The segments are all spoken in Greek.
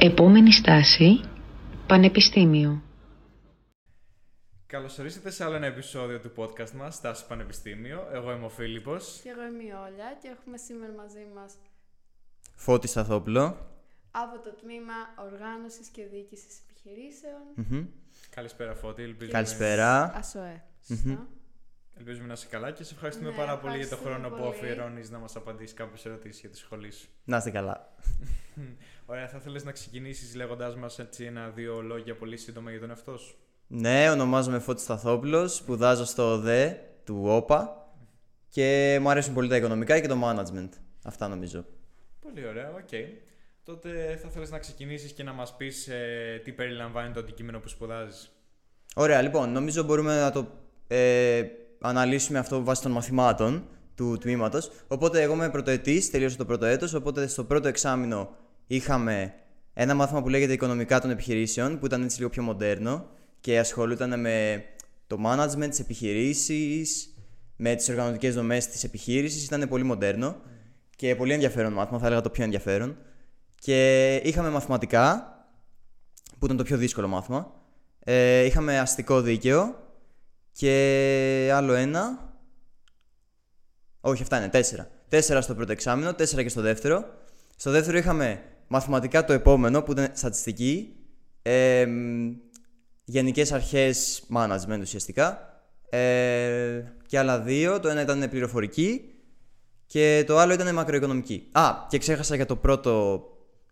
Επόμενη στάση, Πανεπιστήμιο. Καλώς ορίσατε σε άλλο ένα επεισόδιο του podcast μας, Στάση Πανεπιστήμιο. Εγώ είμαι ο Φίλιππος. Και εγώ είμαι η Όλια και έχουμε σήμερα μαζί μας Φώτης Σταθόπουλο. από το τμήμα Οργάνωσης και Διοίκησης Επιχειρήσεων. Μμμ. Καλησπέρα Φώτη, ελπίζουμε, Καλησπέρα. ΑΣΟΕ. Σωστά. Ελπίζουμε να είσαι καλά και σε ευχαριστούμε Ναι, πάρα πολύ για τον ευχαριστούμε χρόνο που πολύ. αφιερώνεις να μας απαντήσεις κάποιες ερωτήσεις για τη σχολή σου. Να είστε καλά. Ωραία, θα ήθελες να ξεκινήσεις λέγοντάς μας έτσι ένα-δύο λόγια πολύ σύντομα για τον εαυτό σου; Ναι, ονομάζομαι Φώτης Σταθόπουλος, σπουδάζω στο ΟΔΕ του ΟΠΑ και μου αρέσουν πολύ τα οικονομικά και το management. Αυτά νομίζω. Πολύ ωραία, οκ. Τότε θα ήθελες να ξεκινήσεις και να μας πεις ε, τι περιλαμβάνει το αντικείμενο που σπουδάζεις; Ωραία, λοιπόν, νομίζω μπορούμε να το ε, αναλύσουμε αυτό βάσει των μαθημάτων του τμήματος. Οπότε εγώ είμαι πρωτοετής, τελείωσα το πρώτο έτος, οπότε στο πρώτο εξάμεινο είχαμε ένα μάθημα που λέγεται Οικονομικά των Επιχειρήσεων, που ήταν έτσι λίγο πιο μοντέρνο και ασχολούταν με το management της επιχειρήσης, με τις οργανωτικές δομές της επιχείρησης, ήταν πολύ μοντέρνο και πολύ ενδιαφέρον μάθημα, θα έλεγα το πιο ενδιαφέρον. Και είχαμε μαθηματικά, που ήταν το πιο δύσκολο μάθημα. Ε, είχαμε αστικό δίκαιο και άλλο ένα. Όχι, αυτά είναι τέσσερα. Τέσσερα στο πρώτο εξάμεινο, τέσσερα και στο δεύτερο. Στο δεύτερο είχαμε μαθηματικά το επόμενο που ήταν στατιστική. Ε, γενικές αρχές management ουσιαστικά. Ε, και άλλα δύο. Το ένα ήταν πληροφορική και το άλλο ήταν μακροοικονομική. Α, και ξέχασα για το πρώτο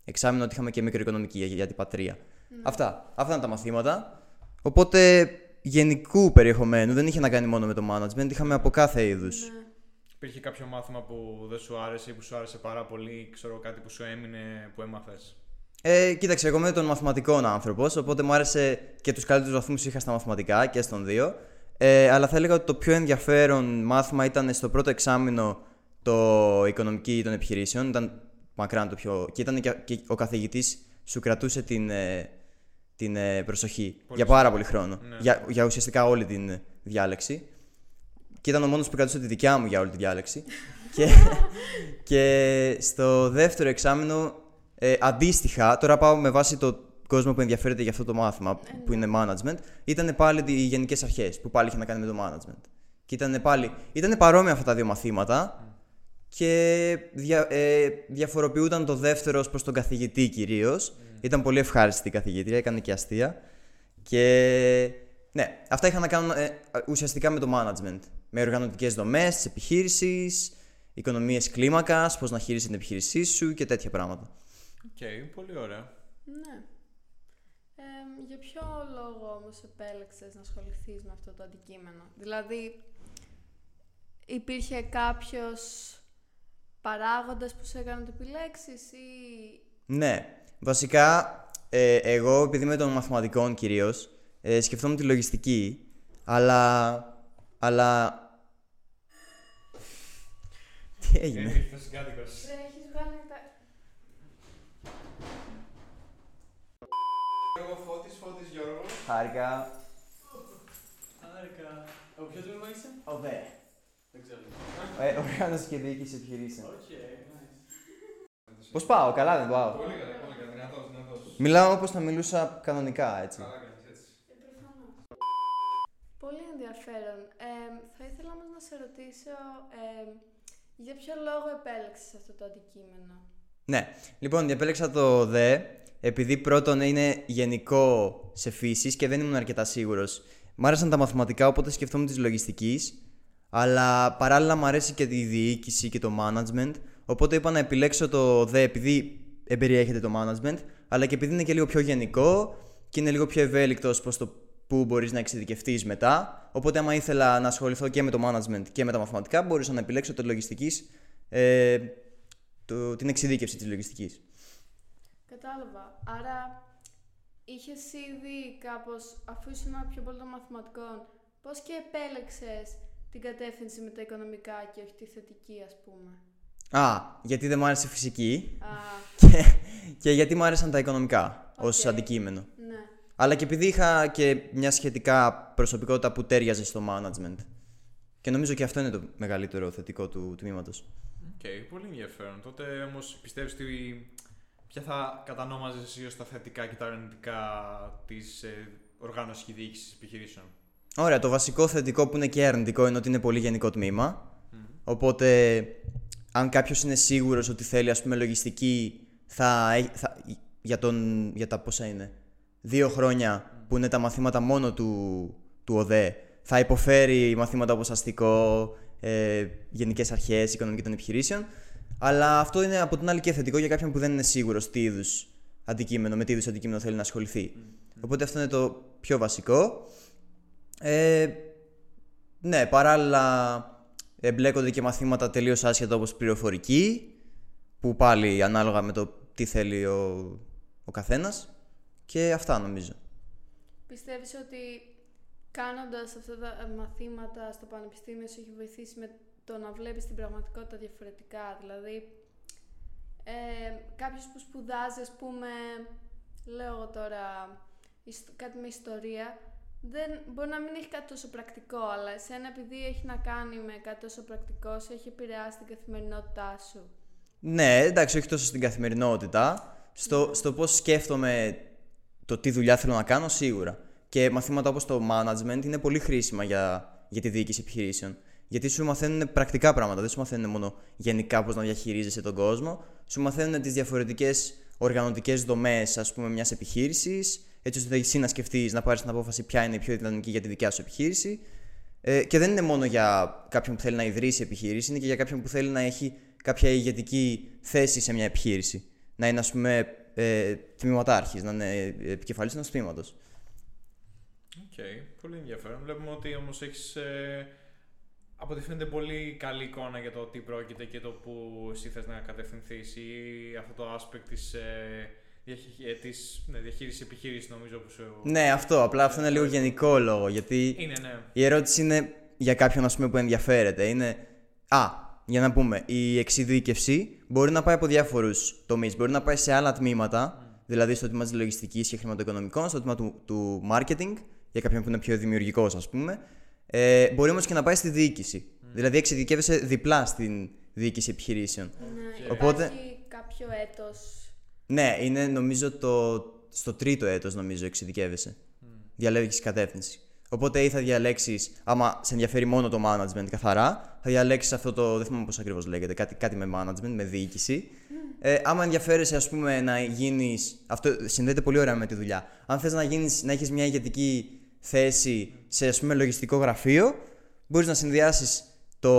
εξάμεινο ότι είχαμε και μικροοικονομική για, για την πατρία. Αυτά. Αυτά ήταν τα μαθήματα. Οπότε γενικού περιεχομένου δεν είχε να κάνει μόνο με το management, είχαμε από κάθε είδους. Ναι. Υπήρχε κάποιο μάθημα που δεν σου άρεσε ή που σου άρεσε πάρα πολύ, ξέρω κάτι που σου έμεινε, που έμαθες; Ε, κοίταξε, εγώ είμαι των μαθηματικών άνθρωπος, οπότε μου άρεσε και τους καλύτερους βαθμούς είχα στα μαθηματικά και στον δύο. Ε, αλλά θα έλεγα ότι το πιο ενδιαφέρον μάθημα ήταν στο πρώτο εξάμεινο το οικονομική των επιχειρήσεων. Ήταν μακράν το πιο. και ήταν και, και ο καθηγητής σου κρατούσε την, ε, την ε, προσοχή για πάρα πολύ χρόνο. Ναι. Για, για ουσιαστικά όλη την ε, διάλεξη. Και ήταν ο μόνος που κρατούσε τη δικιά μου για όλη τη διάλεξη. και, και στο δεύτερο εξάμεινο, ε, αντίστοιχα, τώρα πάω με βάση το κόσμο που ενδιαφέρεται για αυτό το μάθημα, που είναι management, ήταν πάλι οι γενικές αρχές, που πάλι είχε να κάνει με το management. Και ήταν πάλι. Ήταν παρόμοια αυτά τα δύο μαθήματα και δια, ε, διαφοροποιούταν το δεύτερο ως προς τον καθηγητή κυρίως. Ήταν πολύ ευχάριστη η καθηγήτρια, έκανε και αστεία. Και ναι, αυτά είχαν να κάνουν ε, ουσιαστικά με το management. Με οργανωτικές δομές της επιχείρησης, οικονομίες κλίμακας, πώς να χειρίζεσαι την επιχείρησή σου και τέτοια πράγματα. Οκ, πολύ ωραία. Ναι. Ε, για ποιο λόγο όμως επέλεξες να ασχοληθείς με αυτό το αντικείμενο; Δηλαδή, υπήρχε κάποιος παράγοντας που σε έκανε να το επιλέξεις ή... Ναι, βασικά ε, εγώ επειδή είμαι των μαθηματικών κυρίως, ε, σκεφτόμουν τη λογιστική, αλλά... αλλά... Τι έγινε; ήρθες κάτοικος. έχεις βγάλει τα... Εγώ Φώτης, Φώτης Γιώργος. Χάρηκα. Άρικα. Ο ποιο τμήμα είσαι; ΟΔΕ. Δεν ξέρω. Ε, οργάνωση και διοίκηση επιχειρήσεων. Οκ, Πώς πάω, καλά δεν πάω. Πολύ καλά, πολύ καλά. Δυνατός, δυνατός. Μιλάω όπως θα μιλούσα κανονικά, έτσι. Καλά κάνεις έτσι. Πολύ ενδιαφέρον. Ε, θα ήθελα όμως να σε ρωτήσω ε, για ποιο λόγο επέλεξες αυτό το αντικείμενο; Ναι, λοιπόν, επέλεξα το ΟΔΕ επειδή πρώτον είναι γενικό σε φύσης και δεν ήμουν αρκετά σίγουρος. Μ' άρεσαν τα μαθηματικά, οπότε σκεφτόμουν της λογιστικής, αλλά παράλληλα μου αρέσει και η διοίκηση και το management. Οπότε είπα να επιλέξω το ΔΕ επειδή εμπεριέχεται το management, αλλά και επειδή είναι και λίγο πιο γενικό και είναι λίγο πιο ευέλικτος προς το πού μπορείς να εξειδικευτείς μετά. Οπότε, άμα ήθελα να ασχοληθώ και με το management και με τα μαθηματικά, μπορούσα να επιλέξω το λογιστικής, ε, το, την εξειδίκευση της λογιστικής. Κατάλαβα. Άρα είχες ήδη κάπως, αφού ήσουν πιο πολύ των μαθηματικών, πώς και επέλεξες την κατεύθυνση με τα οικονομικά και όχι τη θετική, ας πούμε; Α, γιατί δεν μου άρεσε η φυσική Α, και, και γιατί μου άρεσαν τα οικονομικά ως Οκ. αντικείμενο. ναι. Αλλά και επειδή είχα και μια σχετικά προσωπικότητα που ταίριαζε στο management. Και νομίζω και αυτό είναι το μεγαλύτερο θετικό του τμήματος. Οκ, πολύ ενδιαφέρον. Τότε όμως πιστεύεις ότι ποια θα κατανόμαζες εσύ ως τα θετικά και τα αρνητικά της ε, οργάνωσης και διοίκησης επιχειρήσεων; Ωραία, το βασικό θετικό που είναι και αρνητικό είναι ότι είναι πολύ γενικό τμήμα. Οπότε, αν κάποιος είναι σίγουρος ότι θέλει, ας πούμε, λογιστική, θα, έ- θα, για, τον, για τα πόσα είναι, δύο χρόνια που είναι τα μαθήματα μόνο του, του ΟΔΕ, θα υποφέρει μαθήματα όπως αστικό, ε, γενικές αρχές, οικονομική των επιχειρήσεων. Αλλά αυτό είναι από την άλλη και θετικό για κάποιον που δεν είναι σίγουρος τι είδους αντικείμενο, με τι είδους αντικείμενο θέλει να ασχοληθεί. Οπότε αυτό είναι το πιο βασικό. Ε, ναι, παράλληλα εμπλέκονται και μαθήματα τελείως άσχετα όπως πληροφορική, που πάλι ανάλογα με το τι θέλει ο, ο καθένας. Και αυτά νομίζω. Πιστεύεις ότι κάνοντας αυτά τα ε, μαθήματα στο πανεπιστήμιο σου έχει βοηθήσει με το να βλέπεις την πραγματικότητα διαφορετικά. Δηλαδή, ε, κάποιος που σπουδάζει, ας πούμε, λέω εγώ τώρα, ιστ- κάτι με ιστορία, δεν, μπορεί να μην έχει κάτι τόσο πρακτικό, αλλά εσένα επειδή έχει να κάνει με κάτι τόσο πρακτικό, σε έχει επηρεάσει την καθημερινότητά σου. Ναι, εντάξει, όχι τόσο στην καθημερινότητα. Στο, στο πώς σκέφτομαι το τι δουλειά θέλω να κάνω, σίγουρα. Και μαθήματα όπως το management είναι πολύ χρήσιμα για, για τη διοίκηση επιχειρήσεων. Γιατί σου μαθαίνουν πρακτικά πράγματα, δεν σου μαθαίνουν μόνο γενικά πώς να διαχειρίζεσαι τον κόσμο. Σου μαθαίνουν τις διαφορετικές οργανωτικές δομές, ας πούμε, μιας επιχείρησης, έτσι ώστε εσύ να σκεφτείς, να πάρεις την απόφαση ποια είναι η πιο δυναμική για τη δικιά σου επιχείρηση. Ε, και δεν είναι μόνο για κάποιον που θέλει να ιδρύσει επιχείρηση, είναι και για κάποιον που θέλει να έχει κάποια ηγετική θέση σε μια επιχείρηση. Να είναι, ας πούμε, ε, τμήματάρχης, να είναι επικεφαλής ενός τμήματος. Οκ, πολύ ενδιαφέρον. Βλέπουμε ότι όμως έχεις. Ε, από ό,τι φαίνεται πολύ καλή εικόνα για το τι πρόκειται και το που εσύ θες να κατευθυνθείς ή αυτό το aspect της, ε, διαχει- ε, της ναι, διαχείρισης επιχείρησης νομίζω που σου... Ναι, αυτό. Απλά αυτό είναι λίγο γενικό λόγο. Γιατί Είναι, ναι. η ερώτηση είναι για κάποιον ας πούμε, που ενδιαφέρεται. Είναι. Α, για να πούμε, η εξειδίκευση μπορεί να πάει από διάφορους τομείς. Μπορεί να πάει σε άλλα τμήματα, δηλαδή στο τμήμα της λογιστικής και χρηματοοικονομικών, στο τμήμα του, του marketing, για κάποιον που είναι πιο δημιουργικός, ας πούμε. Ε, μπορεί όμως και να πάει στη διοίκηση. Δηλαδή εξειδικεύεσαι διπλά στην διοίκηση επιχειρήσεων. Ναι, Οπότε- Υπάρχει κάποιο έτος Ναι, είναι νομίζω το, στο τρίτο έτος νομίζω εξειδικεύεσαι. Διαλέγεις κατεύθυνση. Οπότε ή θα διαλέξεις, άμα σε ενδιαφέρει μόνο το management καθαρά, θα διαλέξεις αυτό το, δεν θυμάμαι πώς ακριβώς λέγεται, κάτι, κάτι με management, με διοίκηση. Ε, άμα ενδιαφέρεσαι ας πούμε να γίνεις, αυτό συνδέεται πολύ ωραία με τη δουλειά. Αν θες να, γίνεις, να έχεις μια ηγετική θέση σε ας πούμε λογιστικό γραφείο, μπορείς να συνδυάσεις το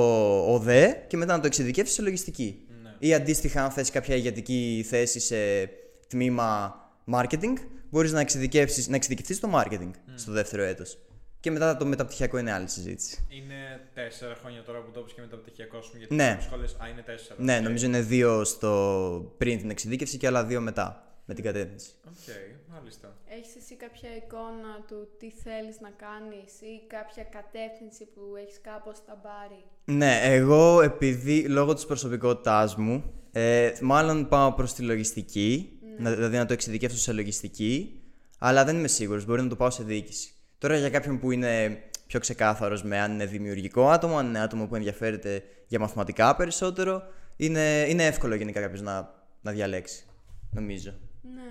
ΟΔΕ και μετά να το εξειδικεύσεις σε λογιστική. Ναι. Ή αντίστοιχα, αν θες κάποια ηγετική θέση σε τμήμα marketing, μπορείς να, εξειδικεύσεις, να εξειδικευτείς στο marketing στο δεύτερο έτος. Και μετά το μεταπτυχιακό είναι άλλη συζήτηση. Είναι τέσσερα χρόνια τώρα που το είπες και μεταπτυχιακό σου γιατί Ναι. ναι. σχόλες, α, είναι τέσσερα. Ναι, Οκ. νομίζω είναι δύο στο πριν την εξειδίκευση και άλλα δύο μετά με την κατεύθυνση. Οκ, μάλιστα. Έχεις εσύ κάποια εικόνα του τι θέλεις να κάνεις ή κάποια κατεύθυνση που έχεις κάπως τα μπάρει; Ναι, εγώ επειδή λόγω της προσωπικότητάς μου, ε, μάλλον πάω προς τη λογιστική, να, δηλαδή να το εξειδικεύσω σε λογιστική, αλλά δεν είμαι σίγουρος, μπορεί να το πάω σε διοίκηση. Τώρα για κάποιον που είναι πιο ξεκάθαρος με αν είναι δημιουργικό άτομο, αν είναι άτομο που ενδιαφέρεται για μαθηματικά περισσότερο, είναι, είναι εύκολο γενικά κάποιος να, να διαλέξει, νομίζω. Ναι.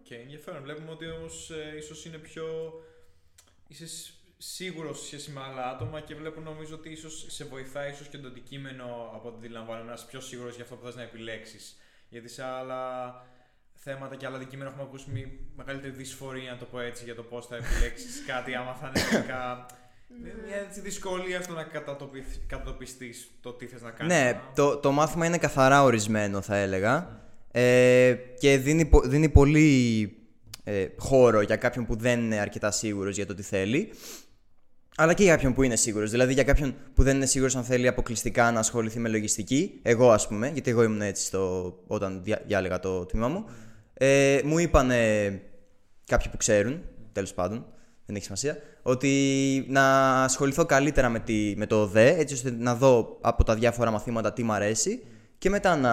Οκ, ενδιαφέρον. Βλέπουμε ότι όμως ε, ίσως είναι πιο. είσαι σίγουρος σε σχέση με άλλα άτομα και βλέπω νομίζω ότι ίσως σε βοηθάει ίσως και το αντικείμενο από ό,τι αντιλαμβάνομαι να είσαι πιο σίγουρος για αυτό που θες να επιλέξεις. Γιατί σε άλλα θέματα και άλλα αντικείμενα έχουμε ακούσει μη- μεγαλύτερη δυσφορία, να το πω έτσι, για το πώς θα επιλέξεις κάτι, άμα θα είναι τελικά. Μια έτσι δυσκολία στο να κατατοπιστείς το τι θες να κάνεις. Ναι, το, το μάθημα είναι καθαρά ορισμένο θα έλεγα ε, και δίνει, πο- δίνει πολύ ε, χώρο για κάποιον που δεν είναι αρκετά σίγουρος για το τι θέλει αλλά και για κάποιον που είναι σίγουρος. Δηλαδή για κάποιον που δεν είναι σίγουρος αν θέλει αποκλειστικά να ασχοληθεί με λογιστική, εγώ ας πούμε, γιατί εγώ ήμουν έτσι στο, όταν δια, διάλεγα το τμήμα μου, ε, μου είπαν κάποιοι που ξέρουν, τέλος πάντων, δεν έχει σημασία, ότι να ασχοληθώ καλύτερα με, τη, με το ΔΕ, έτσι ώστε να δω από τα διάφορα μαθήματα τι μου αρέσει και μετά να,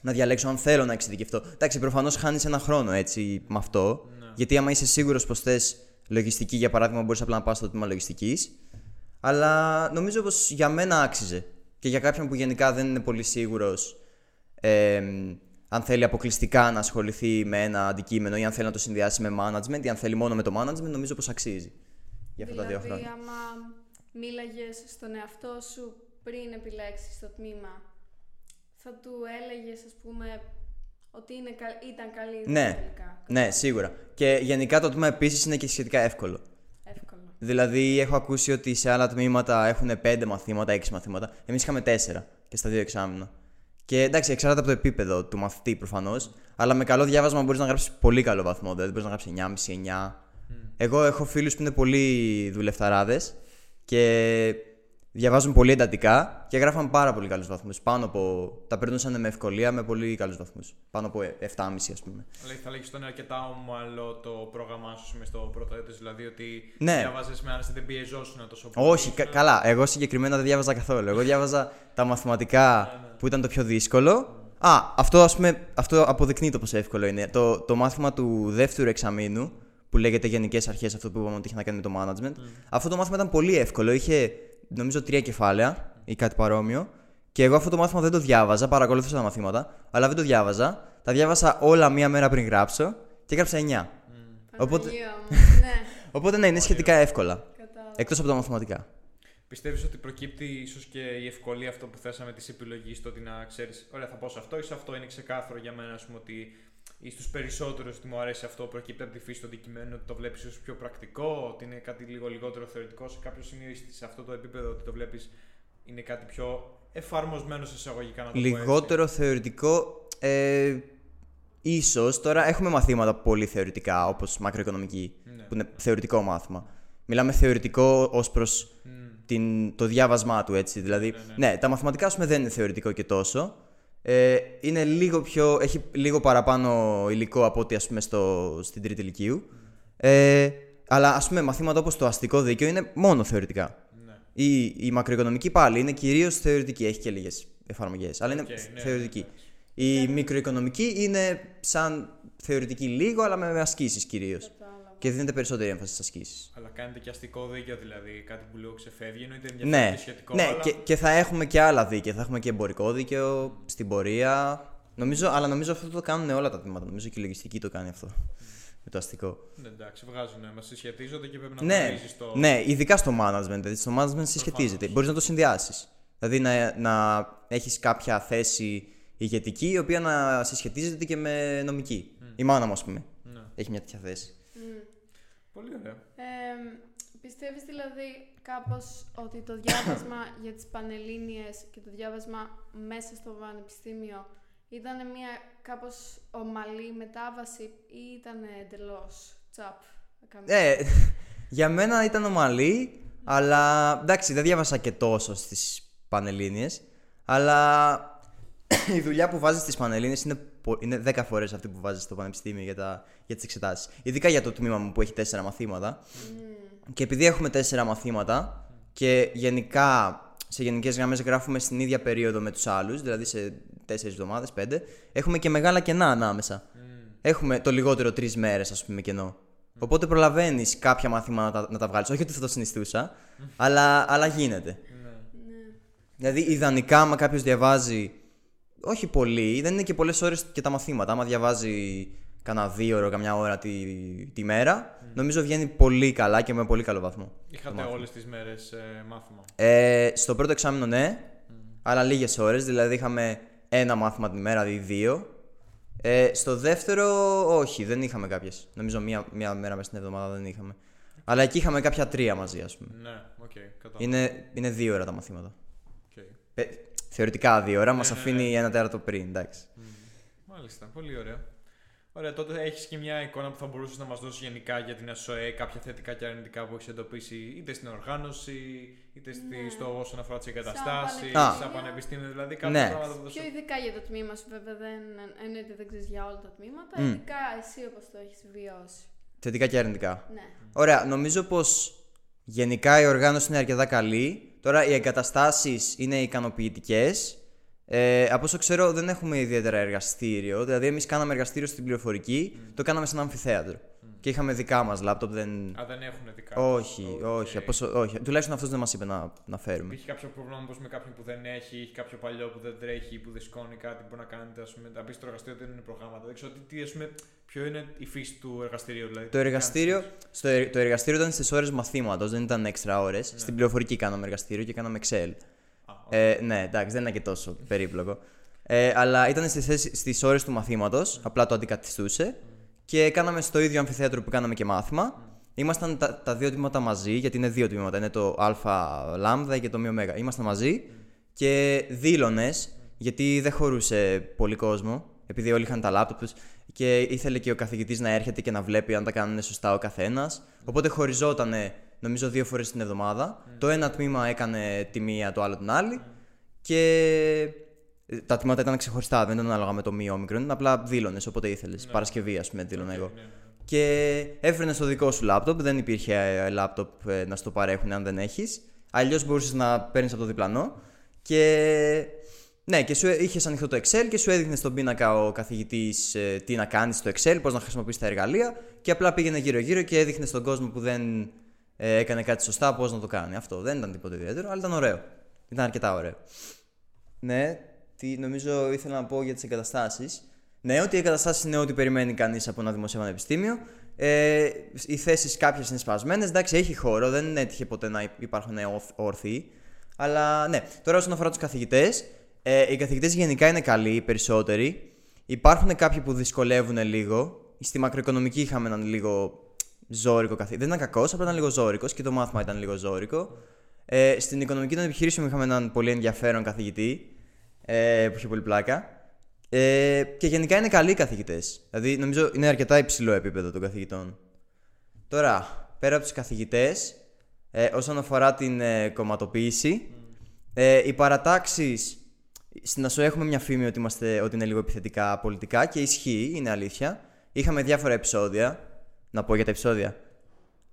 να διαλέξω αν θέλω να εξειδικευτώ. Εντάξει, προφανώς χάνεις ένα χρόνο έτσι με αυτό, γιατί άμα είσαι σίγουρος πως θες λογιστική, για παράδειγμα, μπορείς απλά να πας στο τμήμα λογιστικής, αλλά νομίζω πως για μένα άξιζε και για κάποιον που γενικά δεν είναι πολύ σίγουρος ε, αν θέλει αποκλειστικά να ασχοληθεί με ένα αντικείμενο ή αν θέλει να το συνδυάσει με management ή αν θέλει μόνο με το management, νομίζω πως αξίζει για αυτά τα δύο δηλαδή, χρόνια. άμα μίλαγες στον εαυτό σου πριν επιλέξεις το τμήμα, θα του έλεγες, ας πούμε, ότι είναι, κα- ήταν καλή ιδέα Ναι, τελικά; ναι, σίγουρα. Και γενικά το τμήμα επίσης είναι και σχετικά εύκολο. Εύκολο. Δηλαδή, έχω ακούσει ότι σε άλλα τμήματα έχουν 5 μαθήματα, 6 μαθήματα. Εμείς είχαμε 4 και στα δύο εξάμεινα. Και εντάξει, εξαρτάται από το επίπεδο του μαθητή προφανώς. Αλλά με καλό διάβασμα μπορείς να γράψεις πολύ καλό βαθμό. Δηλαδή, μπορείς να γράψεις 9,5-9. Εγώ έχω φίλους που είναι πολύ δουλευταράδες και διαβάζουν πολύ εντατικά και γράφαν πάρα πολύ καλούς βαθμούς. Πάνω από. Τα περνούσαν με ευκολία με πολύ καλούς βαθμούς. Πάνω από 7,5 ας πούμε. Αλλά θα λέγεις ότι είναι αρκετά ομαλό το πρόγραμμά σου με στο πρώτο έτος, δηλαδή ότι Ναι. διαβάζεις με άνεση, δεν πιεζόσουν τόσο πολύ. Όχι, κα- καλά. Εγώ συγκεκριμένα δεν διάβαζα καθόλου. Εγώ διάβαζα τα μαθηματικά που ήταν το πιο δύσκολο. Α, αυτό ας πούμε, αυτό αποδεικνύει το πόσο εύκολο είναι. Το, το μάθημα του δεύτερου εξαμήνου, που λέγεται Γενικές Αρχές, αυτό που είπαμε ότι είχε να κάνει με το management. Αυτό το μάθημα ήταν πολύ εύκολο. Είχε νομίζω τρία κεφάλαια ή κάτι παρόμοιο. Και εγώ αυτό το μάθημα δεν το διάβαζα, παρακολουθούσα τα μαθήματα, αλλά δεν το διάβαζα. Τα διάβασα όλα μία μέρα πριν γράψω και έγραψα 9. Οπότε- Παναγία μου, ναι, Οπότε ναι, είναι σχετικά εύκολα. κατάλαβα. Εκτός από τα μαθηματικά. Πιστεύεις ότι προκύπτει ίσως και η ευκολία αυτό που θέσαμε της επιλογής, το ότι να ξέρεις, ωραία θα πω σε αυτό ή σε αυτό, είναι ξεκάθαρο για μένα, ας πούμε, ότι ή στους περισσότερους ότι μου αρέσει αυτό, προκύπτει από τη φύση του αντικειμένου, ότι το βλέπεις ίσως πιο πρακτικό, ότι είναι κάτι λίγο λιγότερο θεωρητικό, σε κάποιο σημείο ή σε αυτό το επίπεδο ότι το βλέπεις είναι κάτι πιο εφαρμοσμένο σε εισαγωγικά να το πω έτσι. Λιγότερο θεωρητικό. Ε, ίσως τώρα έχουμε μαθήματα πολύ θεωρητικά, όπως μακροοικονομική, Ναι. που είναι θεωρητικό μάθημα. Μιλάμε θεωρητικό ως προς Μμ. την, το διάβασμά του, έτσι. Δηλαδή, ναι, τα μαθηματικά, ας πούμε, δεν είναι θεωρητικό και τόσο. Ε, είναι λίγο πιο, έχει λίγο παραπάνω υλικό από ό,τι, ας πούμε, στο, στην τρίτη ηλικίου. Ε, αλλά, ας πούμε, μαθήματα όπως το αστικό δίκαιο είναι μόνο θεωρητικά. Ναι. Η, η μακροοικονομική πάλι είναι κυρίως θεωρητική, έχει και λίγες εφαρμογές, αλλά είναι Οκ, ναι, θεωρητική. εντάξει. Η μικροοικονομική είναι σαν θεωρητική λίγο, αλλά με ασκήσεις κυρίως. Κατάλαβα. Και δίνεται περισσότερη έμφαση στις ασκήσεις. Αλλά κάνετε και αστικό δίκαιο δηλαδή, κάτι που λίγο ξεφεύγει, εννοείται Ναι, ενδιαφέρον και σχετικό. ναι αλλά... και, και θα έχουμε και άλλα δίκαια. Θα έχουμε και εμπορικό δίκαιο στην πορεία. Νομίζω, αλλά νομίζω αυτό το κάνουν όλα τα τμήματα. Νομίζω και η λογιστική το κάνει αυτό. Με το αστικό. Ναι, εντάξει, βγάζουν, μας συσχετίζονται και πρέπει να Ναι, γνωρίζεις το. ναι, ειδικά στο management. Δηλαδή στο management συσχετίζεται. Μπορείς να το συνδυάσεις. Δηλαδή να, να έχεις κάποια θέση ηγετική η οποία να συσχετίζεται και με νομική. Η μάνα μου, ας πούμε. Ναι. Έχει μια τέτοια θέση. Μμ. Πολύ ωραία. Ε, πιστεύεις δηλαδή κάπως ότι το διάβασμα για τις Πανελλήνιες και το διάβασμα μέσα στο πανεπιστήμιο ήταν μια κάπως ομαλή μετάβαση ή ήταν εντελώς τσαπ; καμία- Ε, για μένα ήταν ομαλή, αλλά εντάξει, δεν διάβασα και τόσο στις Πανελλήνιες, αλλά η δουλειά που βάζεις στις Πανελλήνιες είναι, πο- είναι 10 φορές αυτή που βάζεις στο πανεπιστήμιο για, τα, για τις εξετάσεις. Ειδικά για το τμήμα μου που έχει 4 μαθήματα. Και επειδή έχουμε 4 μαθήματα και γενικά σε γενικές γραμμές γράφουμε στην ίδια περίοδο με τους άλλους, δηλαδή σε 4 εβδομάδες, 5, έχουμε και μεγάλα κενά ανάμεσα. Έχουμε το λιγότερο τρεις μέρες, ας πούμε, κενό. Οπότε προλαβαίνεις κάποια μαθήματα να τα, να τα βγάλεις. Όχι ότι θα το συνιστούσα, αλλά, αλλά γίνεται. Ναι. Δηλαδή, ιδανικά, άμα κάποιος διαβάζει. Όχι πολύ, δεν είναι και πολλές ώρες και τα μαθήματα. Άμα διαβάζει κανένα δύο ώρα, καμιά ώρα τη, τη μέρα, νομίζω βγαίνει πολύ καλά και με πολύ καλό βαθμό. Είχατε όλες τις μέρες ε, μάθημα; Ε, στο πρώτο εξάμεινο ναι, αλλά λίγες ώρες. Δηλαδή είχαμε ένα μάθημα την μέρα ή δύο. Ε, στο δεύτερο, όχι, δεν είχαμε κάποιες. Νομίζω μία, μία μέρα μέσα στην εβδομάδα δεν είχαμε. Αλλά εκεί είχαμε κάποια τρία μαζί, ας πούμε. Ναι, οκ, κατάλαβα. Είναι, είναι δίωρα τα μαθήματα. Οκ. Ε, θεωρητικά δίωρα, μας ναι, αφήνει ένα τέταρτο πριν, εντάξει. Μάλιστα, πολύ ωραία. Ωραία, τότε έχεις και μια εικόνα που θα μπορούσες να μας δώσεις γενικά για την ΑΣΟΕΕ, κάποια θετικά και αρνητικά που έχεις εντοπίσει είτε στην οργάνωση, είτε στη, Ναι. στο όσον αφορά τις εγκαταστάσεις, πανεπιστήμιο. σαν πανεπιστήμιο. Δηλαδή κάποια Ναι. πράγματα που θα Πιο σου- ειδικά για το τμήμα σου, βέβαια δεν εννοείται δεν ξέρεις για όλα τα τμήματα. Μμ. Ειδικά εσύ όπως το έχεις βιώσει. Θετικά και αρνητικά. Ναι. Ωραία, νομίζω πως γενικά η οργάνωση είναι αρκετά καλή. Τώρα οι εγκαταστάσεις είναι ικανοποιητικές. Ε, από όσο ξέρω, δεν έχουμε ιδιαίτερα εργαστήριο. Δηλαδή, εμείς κάναμε εργαστήριο στην πληροφορική, το κάναμε σε ένα αμφιθέατρο. Και είχαμε δικά μας λάπτοπ. Δεν... Α, δεν έχουν δικά. Όχι, τους. όχι, Οκ. από όσο- όχι. Τουλάχιστον αυτός δεν μας είπε να, να φέρουμε. Έχει κάποιο πρόβλημα πως με κάποιον που δεν έχει, έχει κάποιο παλιό που δεν τρέχει, που δεν σηκώνει κάτι, μπορεί να κάνετε, ας πούμε, να μπει στο εργαστήριο δεν είναι προγράμματα. Δεν ξέρω τι, τι, ας πούμε, ποιο είναι η φύση του εργαστηρίου, δηλαδή. Το εργαστήριο, στο, ε- το εργαστήριο ήταν στις ώρες μαθήματος, δεν ήταν έξτρα ώρες. Ναι. Στην πληροφορική κάναμε εργαστήριο και κάναμε Excel. Α, οκ. Ε, ναι, εντάξει, δεν είναι και τόσο περίπλοκο. Ε, αλλά ήταν στις, στις ώρες του μαθήματος, απλά το αντικαθιστούσε. Και κάναμε στο ίδιο αμφιθέατρο που κάναμε και μάθημα. Ήμασταν τα, τα δύο τμήματα μαζί, γιατί είναι δύο τμήματα. Είναι το α λάμδα και το μη ωμέγα. Ήμασταν μαζί και δήλωνες, γιατί δεν χωρούσε πολύ κόσμο, επειδή όλοι είχαν τα λάπτοπ τους και ήθελε και ο καθηγητής να έρχεται και να βλέπει αν τα κάνουν σωστά ο καθένας. Οπότε χωριζόταν, νομίζω, δύο φορές την εβδομάδα. Το ένα τμήμα έκανε τη μία, το άλλο την άλλη. Και ε, τα τμήματα ήταν ξεχωριστά, δεν ήταν ανάλογα με το μη όμικρον. Απλά δήλωνες όποτε ήθελες. Παρασκευή, ας πούμε, δήλωνα εγώ. Ναι, ναι. Και έφερνε το δικό σου λάπτοπ. Δεν υπήρχε ε, λάπτοπ ε, να στο παρέχουν αν δεν έχεις. Αλλιώς μπορούσες να παίρνεις από το διπλανό. Και ναι, και σου είχες ανοιχτό το Excel και σου έδειχνε στον πίνακα ο καθηγητής τι να κάνεις στο Excel, πώς να χρησιμοποιήσεις τα εργαλεία. Και απλά πήγαινε γύρω-γύρω και έδειχνε στον κόσμο που δεν ε, έκανε κάτι σωστά πώς να το κάνει. Αυτό δεν ήταν τίποτα ιδιαίτερο, αλλά ήταν ωραίο. Ήταν αρκετά ωραίο. Ναι, τι νομίζω ήθελα να πω για τις εγκαταστάσεις. Ναι, ότι οι εγκαταστάσεις είναι ό,τι περιμένει κανείς από ένα δημοσίο πανεπιστήμιο. Ε, οι θέσεις κάποιες είναι σπασμένες. Εντάξει, έχει χώρο, δεν έτυχε ποτέ να υπάρχουν όρθ- όρθιοι. Αλλά ναι, τώρα όσον αφορά τους καθηγητές, ε, οι καθηγητές γενικά είναι καλοί, οι περισσότεροι. Υπάρχουν κάποιοι που δυσκολεύουν λίγο. Στη μακροοικονομική είχαμε έναν λίγο ζώρικο καθηγητή. Δεν ήταν κακός, απλά ήταν λίγο ζώρικος και το μάθημα ήταν λίγο ζώρικο. Ε, στην οικονομική των επιχειρήσεων είχαμε έναν πολύ ενδιαφέρον καθηγητή ε, που είχε πολύ πλάκα. Ε, και γενικά είναι καλοί καθηγητές. Δηλαδή νομίζω είναι αρκετά υψηλό επίπεδο των καθηγητών. Τώρα, πέρα από τους καθηγητές, ε, όσον αφορά την ε, κομματοποίηση, ε, οι παρατάξεις. Στην ΑΣΟ έχουμε μια φήμη ότι, είμαστε, ότι είναι λίγο επιθετικά πολιτικά και ισχύει, είναι αλήθεια. Είχαμε διάφορα επεισόδια. Να πω για τα επεισόδια.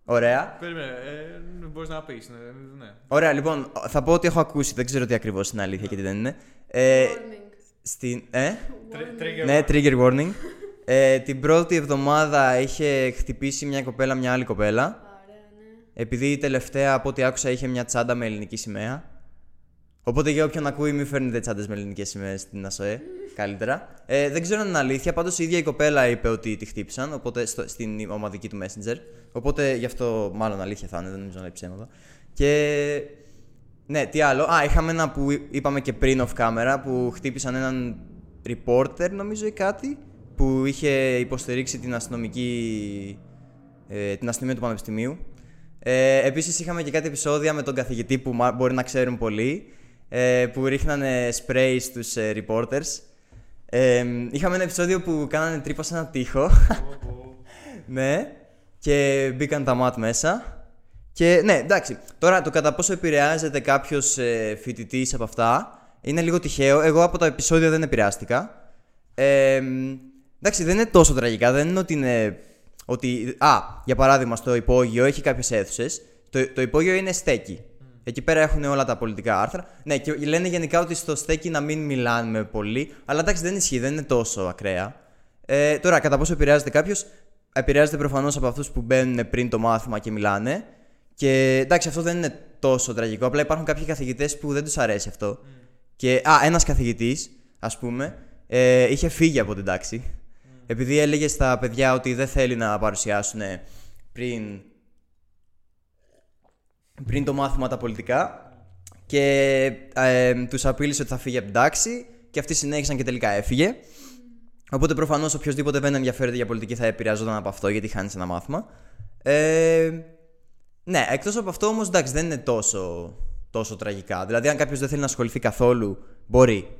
Ωραία. Περίμενε, ε, μπορείς να πεις. Ναι, ναι. Ωραία, λοιπόν, θα πω ότι έχω ακούσει, δεν ξέρω τι ακριβώς είναι αλήθεια και τι δεν είναι. Ε, Warning. στην, ε; Τρι- trigger Ναι, warning. trigger warning. Ε, την πρώτη εβδομάδα είχε χτυπήσει μια κοπέλα μια άλλη κοπέλα. Ωραία, ναι. Επειδή η τελευταία, από ό,τι άκουσα, είχε μια τσάντα με ελληνική σημαία. Οπότε για όποιον ακούει, μην φέρνετε τσάντες με ελληνικές σημαίες στην ΑΣΟΕ. Καλύτερα. Ε, δεν ξέρω αν είναι αλήθεια. Πάντως η ίδια η κοπέλα είπε ότι τη χτύπησαν οπότε, στο, στην ομαδική του Messenger. Οπότε γι' αυτό μάλλον αλήθεια θα είναι, δεν νομίζω να λέει ψέματα. Και. Ναι, τι άλλο. Α, είχαμε ένα που είπαμε και πριν off camera που χτύπησαν έναν reporter, νομίζω ή κάτι, που είχε υποστηρίξει την αστυνομική. Ε, την αστυνομία του Πανεπιστημίου. Ε, Επίσης είχαμε και κάτι επεισόδια με τον καθηγητή που μα- μπορεί να ξέρουν πολλοί, ε, που ρίχνανε spray στους ε, reporters. Ε, είχαμε ένα επεισόδιο που κάνανε τρύπα σε ένα τοίχο. ναι. Και μπήκαν τα ματ μέσα. Και ναι, εντάξει. Τώρα το κατά πόσο επηρεάζεται κάποιος ε, φοιτητής από αυτά είναι λίγο τυχαίο. Εγώ από τα επεισόδια δεν επηρεάστηκα. Ε, εντάξει, δεν είναι τόσο τραγικά. Δεν είναι ότι είναι. Ότι, α, για παράδειγμα, στο υπόγειο έχει κάποιες αίθουσες. Το, το υπόγειο είναι στέκι. Εκεί πέρα έχουν όλα τα πολιτικά άρθρα. Ναι, και λένε γενικά ότι στο στέκι να μην μιλάνε πολύ. Αλλά εντάξει, δεν ισχύει, δεν είναι τόσο ακραία. Ε, τώρα, κατά πόσο επηρεάζεται κάποιος, επηρεάζεται προφανώς από αυτούς που μπαίνουν πριν το μάθημα και μιλάνε. Και εντάξει, αυτό δεν είναι τόσο τραγικό. Απλά υπάρχουν κάποιοι καθηγητές που δεν τους αρέσει αυτό. Και, α, ένας καθηγητής, ας πούμε, ε, είχε φύγει από την τάξη. Επειδή έλεγε στα παιδιά ότι δεν θέλει να παρουσιάσουν πριν, πριν το μάθημα τα πολιτικά. Και ε, τους απείλησε ότι θα φύγει από την τάξη. Και αυτοί συνέχισαν και τελικά έφυγε. Οπότε προφανώς οποιοδήποτε δεν ενδιαφέρεται για πολιτική θα επηρεαζόταν από αυτό γιατί χάνεις ένα μάθημα. Ε, ναι, εκτός από αυτό όμως εντάξει δεν είναι τόσο, τόσο τραγικά. Δηλαδή, αν κάποιος δεν θέλει να ασχοληθεί καθόλου, μπορεί.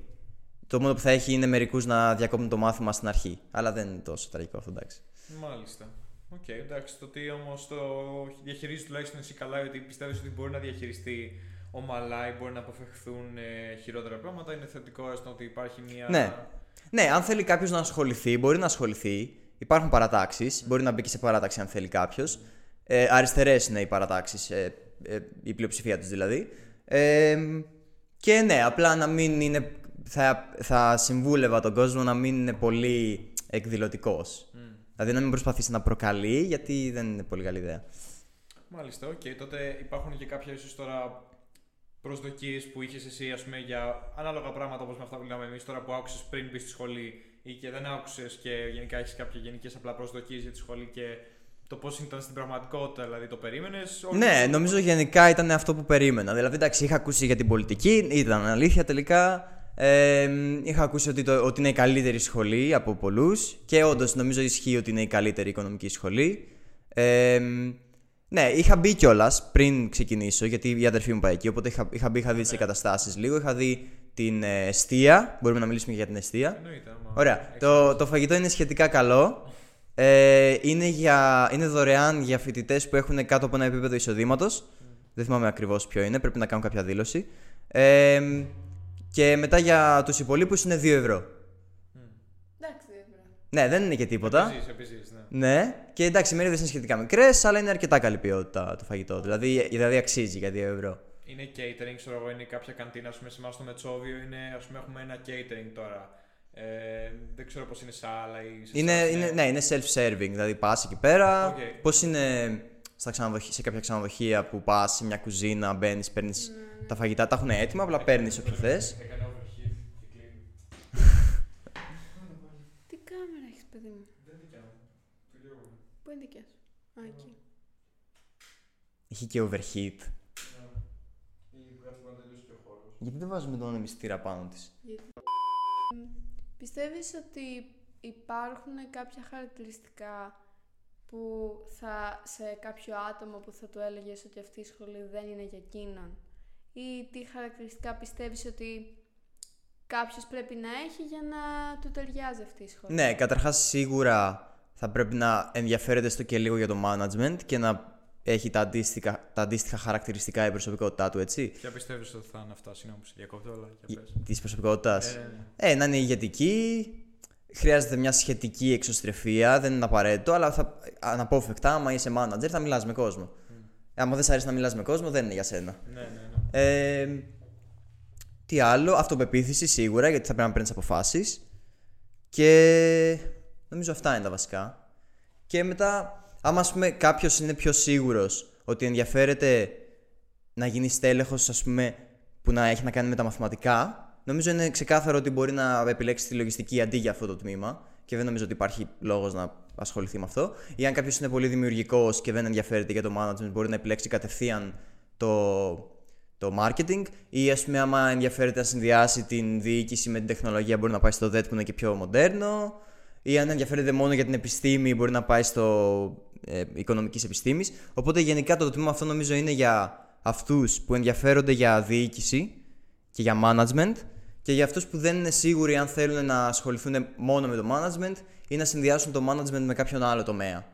Το μόνο που θα έχει είναι μερικούς να διακόπτουν το μάθημα στην αρχή. Αλλά δεν είναι τόσο τραγικό αυτό, εντάξει. Μάλιστα. Οκ, εντάξει. Το ότι όμως το διαχειρίζεις τουλάχιστον εσύ καλά, γιατί πιστεύεις ότι μπορεί να διαχειριστεί ομαλά ή μπορεί να αποφευχθούν ε, χειρότερα πράγματα, είναι θετικό έστω ότι υπάρχει μια. Ναι. Ναι, αν θέλει κάποιος να ασχοληθεί, μπορεί να ασχοληθεί. Υπάρχουν παρατάξεις. Μπορεί να μπει και σε παράταξη αν θέλει κάποιος. Ε, Αριστερές είναι οι παρατάξεις, ε, ε, η πλειοψηφία τους δηλαδή. Ε, και ναι, απλά να μην είναι θα, θα συμβούλευα τον κόσμο να μην είναι πολύ εκδηλωτικός. Δηλαδή να μην προσπαθήσει να προκαλεί, γιατί δεν είναι πολύ καλή ιδέα. Μάλιστα, οκ. Τότε υπάρχουν και κάποια ίσως τώρα προσδοκίες που είχες εσύ, ας πούμε, για ανάλογα πράγματα όπως με αυτά που λέμε εμείς τώρα που άκουσες πριν μπεις στη σχολή ή και δεν άκουσες και γενικά έχεις κάποια γενικές απλά προσδοκίες για τη σχολή και το πώς ήταν στην πραγματικότητα, δηλαδή το περίμενες. Ναι, νομίζω γενικά ήταν αυτό που περίμενα. Δηλαδή, εντάξει, είχα ακούσει για την πολιτική, ήταν αλήθεια τελικά. Ε, είχα ακούσει ότι, το, ότι είναι η καλύτερη σχολή από πολλούς και όντως νομίζω ισχύει ότι είναι η καλύτερη οικονομική σχολή. Ε, ναι, είχα μπει κιόλας πριν ξεκινήσω, γιατί η αδερφή μου πάει εκεί. Οπότε είχα, είχα μπει, είχα δει τι εγκαταστάσει λίγο. Είχα δει την ε, εστία. Μπορούμε να μιλήσουμε και για την εστία; Εννοείται, άμα Ωραία. έχεις Το, το φαγητό είναι σχετικά καλό. Ε, είναι, για, είναι δωρεάν για φοιτητές που έχουν κάτω από ένα επίπεδο εισοδήματος. Δεν θυμάμαι ακριβώς ποιο είναι, πρέπει να κάνω κάποια δήλωση. Ε, και μετά για τους υπολείπους είναι 2 ευρώ. Εντάξει, δεν πρέπει. Ναι, δεν είναι και τίποτα. Επιζείς, επιζείς, ναι. Ναι, και εντάξει, οι μερίδες είναι σχετικά μικρές, αλλά είναι αρκετά καλή ποιότητα το φαγητό. Δηλαδή, δηλαδή αξίζει για 2 ευρώ. Είναι catering, ξέρω εγώ, είναι κάποια καντίνα, ας πούμε, σε εμάς στο Μετσόβιο, είναι, ας πούμε, έχουμε ένα catering τώρα. Ε, δεν ξέρω πώς είναι σε άλλα ή σε Είναι, εσάς, είναι, ναι, είναι self-serving. Δηλαδή, πας εκεί πέρα. Οκ. Πώς είναι στα ξενοδοχεία, σε κάποια ξενοδοχεία που πας σε μια κουζίνα, μπαίνεις, παίρνεις τα φαγητά, τα έχουν έτοιμα, απλά παίρνεις όποιο θες. Έκανε overheat και κλείνεις. Τι κάμερα έχεις, παιδί μου; Δεν δικιά μου. Τελειώνω. Πού είναι δικιά σου; Α, εκεί. Έχει και overheat. Ή κάθε φορά τελειώσει και ο χώρος. Γιατί δεν βάζουμε τον μυστήρα πάνω της; Γιατί... Πιστεύεις ότι υπάρχουν κάποια χαρακτηριστικά που θα σε κάποιο άτομο που θα του έλεγες ότι αυτή η σχολή δεν είναι για εκείνον ή τι χαρακτηριστικά πιστεύεις ότι κάποιος πρέπει να έχει για να του ταιριάζει αυτή η σχολή; Ναι, καταρχάς σίγουρα θα πρέπει να ενδιαφέρεται στο και λίγο για το management και να έχει τα αντίστοιχα, τα αντίστοιχα χαρακτηριστικά η προσωπικότητά του, έτσι. Ποια πιστεύεις ότι θα είναι αυτά, συγγνώμη που σε διακόπτω, αλλά για πες. Της προσωπικότητας. Ε, ναι. Ε, να είναι ηγετική. Χρειάζεται μια σχετική εξωστρεφεία, δεν είναι απαραίτητο, αλλά θα, αναπόφευκτα, άμα είσαι manager, θα μιλάς με κόσμο. Ε, άμα δεν σ' αρέσει να μιλάς με κόσμο, δεν είναι για σένα. Ναι, ναι, ναι. Ε, τι άλλο, αυτοπεποίθηση σίγουρα, γιατί θα πρέπει να παίρνεις αποφάσεις. Και νομίζω αυτά είναι τα βασικά. Και μετά, άμα ας πούμε κάποιος είναι πιο σίγουρος ότι ενδιαφέρεται να γίνει στέλεχος, ας πούμε, που να έχει να κάνει με τα μαθηματικά, νομίζω είναι ξεκάθαρο ότι μπορεί να επιλέξει τη λογιστική αντί για αυτό το τμήμα. Και δεν νομίζω ότι υπάρχει λόγος να ασχοληθεί με αυτό. Ή αν κάποιος είναι πολύ δημιουργικός και δεν ενδιαφέρεται για το management, μπορεί να επιλέξει κατευθείαν το, το marketing. Ή ας πούμε, άμα ενδιαφέρεται να συνδυάσει την διοίκηση με την τεχνολογία, μπορεί να πάει στο ΔΕΤ που είναι και πιο μοντέρνο. Ή αν ενδιαφέρεται μόνο για την επιστήμη, μπορεί να πάει στο ε, οικονομικής επιστήμης. Οπότε γενικά το τμήμα αυτό νομίζω είναι για αυτούς που ενδιαφέρονται για διοίκηση και για management και για αυτούς που δεν είναι σίγουροι αν θέλουν να ασχοληθούν μόνο με το management ή να συνδυάσουν το management με κάποιον άλλο τομέα.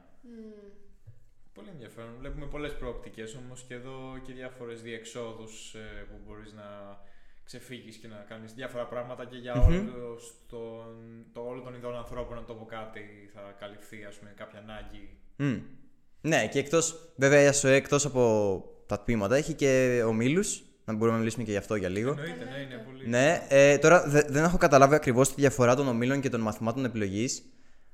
Πολύ ενδιαφέρον. Βλέπουμε πολλές προοπτικές όμως και εδώ και διάφορες διεξόδους που μπορείς να ξεφύγεις και να κάνεις διάφορα πράγματα και για όλο τον, το όλο των ειδών ανθρώπων, να το πω κάτι, θα καλυφθεί ας πούμε, κάποια ανάγκη. Μμ. Ναι, και εκτός, βέβαια η ΑΣΟΕ εκτός από τα τμήματα έχει και ομίλους, να μπορούμε να μιλήσουμε και γι' αυτό για λίγο. Εννοείται, ναι, είναι πολύ. Ναι, ε, τώρα δε- δεν έχω καταλάβει ακριβώς τη διαφορά των ομίλων και των μαθημάτων επιλογής,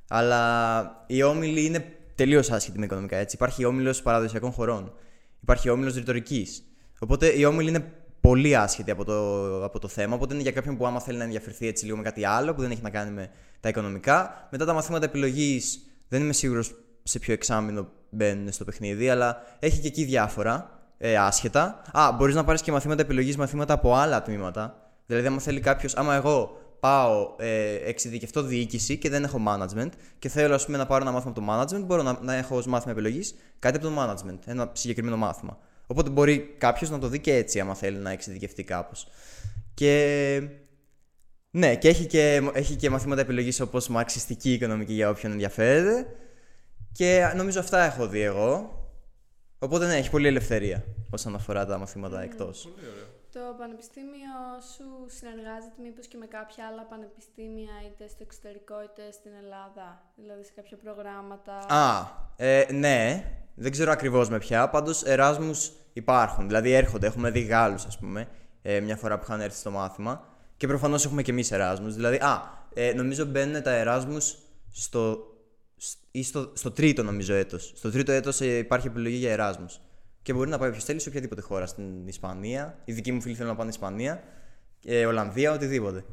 αλλά οι όμιλοι είναι τελείως άσχετοι με οικονομικά, έτσι. Υπάρχει όμιλος παραδοσιακών χωρών, υπάρχει όμιλος ρητορικής. Οπότε οι όμιλοι είναι πολύ άσχετοι από το, από το θέμα, οπότε είναι για κάποιον που άμα θέλει να ενδιαφερθεί έτσι λίγο με κάτι άλλο που δεν έχει να κάνει με τα οικονομικά. Μετά τα μαθήματα επιλογής δεν είμαι σίγουρος σε ποιο εξάμεινο μπαίνουν στο παιχνίδι, αλλά έχει και εκεί διάφορα ε, άσχετα. Α, μπορείς να πάρεις και μαθήματα επιλογής, μαθήματα από άλλα τμήματα. Δηλαδή, άμα θέλει κάποιος, άμα εγώ πάω ε, εξειδικευτώ διοίκηση και δεν έχω management και θέλω ας πούμε, να πάρω ένα μάθημα από το management, μπορώ να, να έχω ως μάθημα επιλογής κάτι από το management, ένα συγκεκριμένο μάθημα. Οπότε μπορεί κάποιος να το δει και έτσι, άμα θέλει να εξειδικευτεί κάπως. Και. Ναι, και έχει και, έχει και μαθήματα επιλογής όπως μαρξιστική οικονομική για όποιον ενδιαφέρεται. Και νομίζω αυτά έχω δει εγώ. Οπότε ναι, έχει πολύ ελευθερία όσον αφορά τα μαθήματα εκτός. Πολύ ωραίο. Το πανεπιστήμιο σου συνεργάζεται μήπως και με κάποια άλλα πανεπιστήμια είτε στο εξωτερικό είτε στην Ελλάδα, δηλαδή σε κάποια προγράμματα; Α, ε, ναι, δεν ξέρω ακριβώς με ποια. Πάντως, Εράσμου υπάρχουν. Δηλαδή έρχονται. Έχουμε δει Γάλλους, ας πούμε, ε, μια φορά που είχαν έρθει στο μάθημα. Και προφανώς έχουμε και εμείς Εράσμου. Δηλαδή, α, ε, νομίζω μπαίνουν τα Εράσμου στο, σ- ή στο, στο τρίτο νομίζω έτος. Στο τρίτο έτος ε, υπάρχει επιλογή για Εράσμους. Και μπορεί να πάει όποιος θέλει σε οποιαδήποτε χώρα. Στην Ισπανία. Οι δικοί μου φίλοι θέλουν να πάνε Ισπανία. Ε, Ολλανδία, οτιδήποτε.